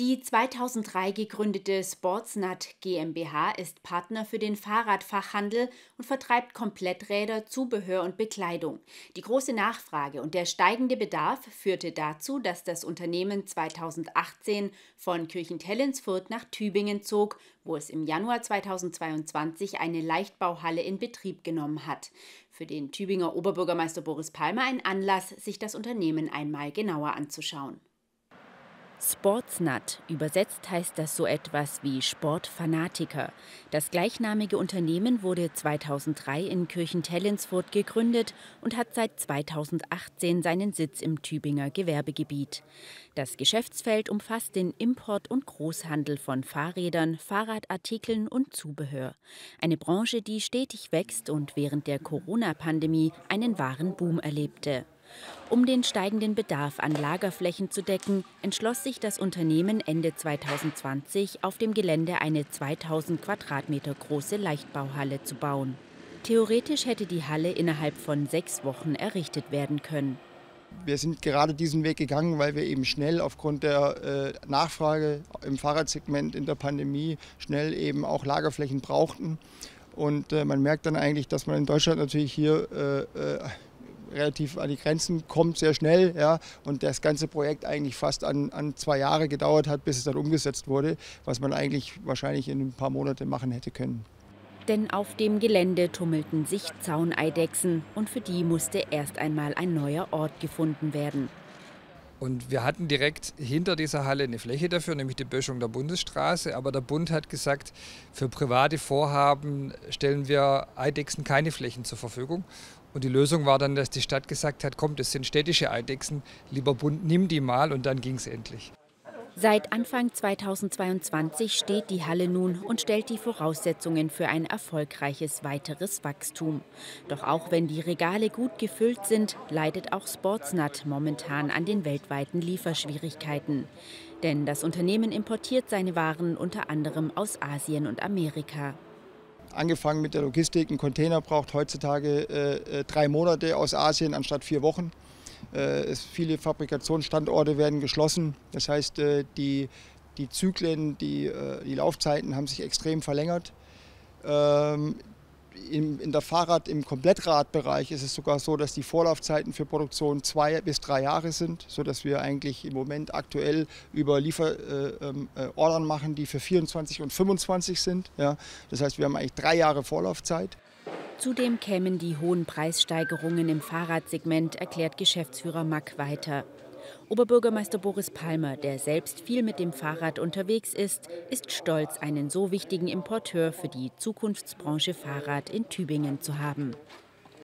Die 2003 gegründete Sportsnut GmbH ist Partner für den Fahrradfachhandel und vertreibt Kompletträder, Zubehör und Bekleidung. Die große Nachfrage und der steigende Bedarf führte dazu, dass das Unternehmen 2018 von Kirchentellensfurt nach Tübingen zog, wo es im Januar 2022 eine Leichtbauhalle in Betrieb genommen hat. Für den Tübinger Oberbürgermeister Boris Palmer ein Anlass, sich das Unternehmen einmal genauer anzuschauen. Sportsnut. Übersetzt heißt das so etwas wie Sportfanatiker. Das gleichnamige Unternehmen wurde 2003 in Kirchentellensfurt gegründet und hat seit 2018 seinen Sitz im Tübinger Gewerbegebiet. Das Geschäftsfeld umfasst den Import- und Großhandel von Fahrrädern, Fahrradartikeln und Zubehör. Eine Branche, die stetig wächst und während der Corona-Pandemie einen wahren Boom erlebte. Um den steigenden Bedarf an Lagerflächen zu decken, entschloss sich das Unternehmen Ende 2020, auf dem Gelände eine 2000 Quadratmeter große Leichtbauhalle zu bauen. Theoretisch hätte die Halle innerhalb von sechs Wochen errichtet werden können. Wir sind gerade diesen Weg gegangen, weil wir eben schnell aufgrund der äh, Nachfrage im Fahrradsegment in der Pandemie schnell eben auch Lagerflächen brauchten. Und äh, man merkt dann eigentlich, dass man in Deutschland natürlich hier äh, relativ an die Grenzen kommt, sehr schnell. Ja, und das ganze Projekt eigentlich fast an, an zwei Jahre gedauert hat, bis es dann umgesetzt wurde, was man eigentlich wahrscheinlich in ein paar Monate machen hätte können. Denn auf dem Gelände tummelten sich Zauneidechsen und für die musste erst einmal ein neuer Ort gefunden werden. Und wir hatten direkt hinter dieser Halle eine Fläche dafür, nämlich die Böschung der Bundesstraße. Aber der Bund hat gesagt, für private Vorhaben stellen wir Eidechsen keine Flächen zur Verfügung. Und die Lösung war dann, dass die Stadt gesagt hat, komm, das sind städtische Eidechsen, lieber Bund, nimm die mal und dann ging es endlich. Seit Anfang 2022 steht die Halle nun und stellt die Voraussetzungen für ein erfolgreiches weiteres Wachstum. Doch auch wenn die Regale gut gefüllt sind, leidet auch Sportsnut momentan an den weltweiten Lieferschwierigkeiten. Denn das Unternehmen importiert seine Waren unter anderem aus Asien und Amerika angefangen mit der Logistik. Ein Container braucht heutzutage äh, äh, drei Monate aus Asien anstatt vier Wochen. Äh, es, viele Fabrikationsstandorte werden geschlossen. Das heißt, äh, die, die Zyklen, die, äh, die Laufzeiten haben sich extrem verlängert. Ähm, in, in der Fahrrad-, im Komplettradbereich ist es sogar so, dass die Vorlaufzeiten für Produktion zwei bis drei Jahre sind, sodass wir eigentlich im Moment aktuell über Lieferordern äh, ähm, äh, machen, die für 24 und 25 sind. Ja. Das heißt, wir haben eigentlich drei Jahre Vorlaufzeit. Zudem kämen die hohen Preissteigerungen im Fahrradsegment, erklärt Geschäftsführer Mack weiter. Oberbürgermeister Boris Palmer, der selbst viel mit dem Fahrrad unterwegs ist, ist stolz, einen so wichtigen Importeur für die Zukunftsbranche Fahrrad in Tübingen zu haben.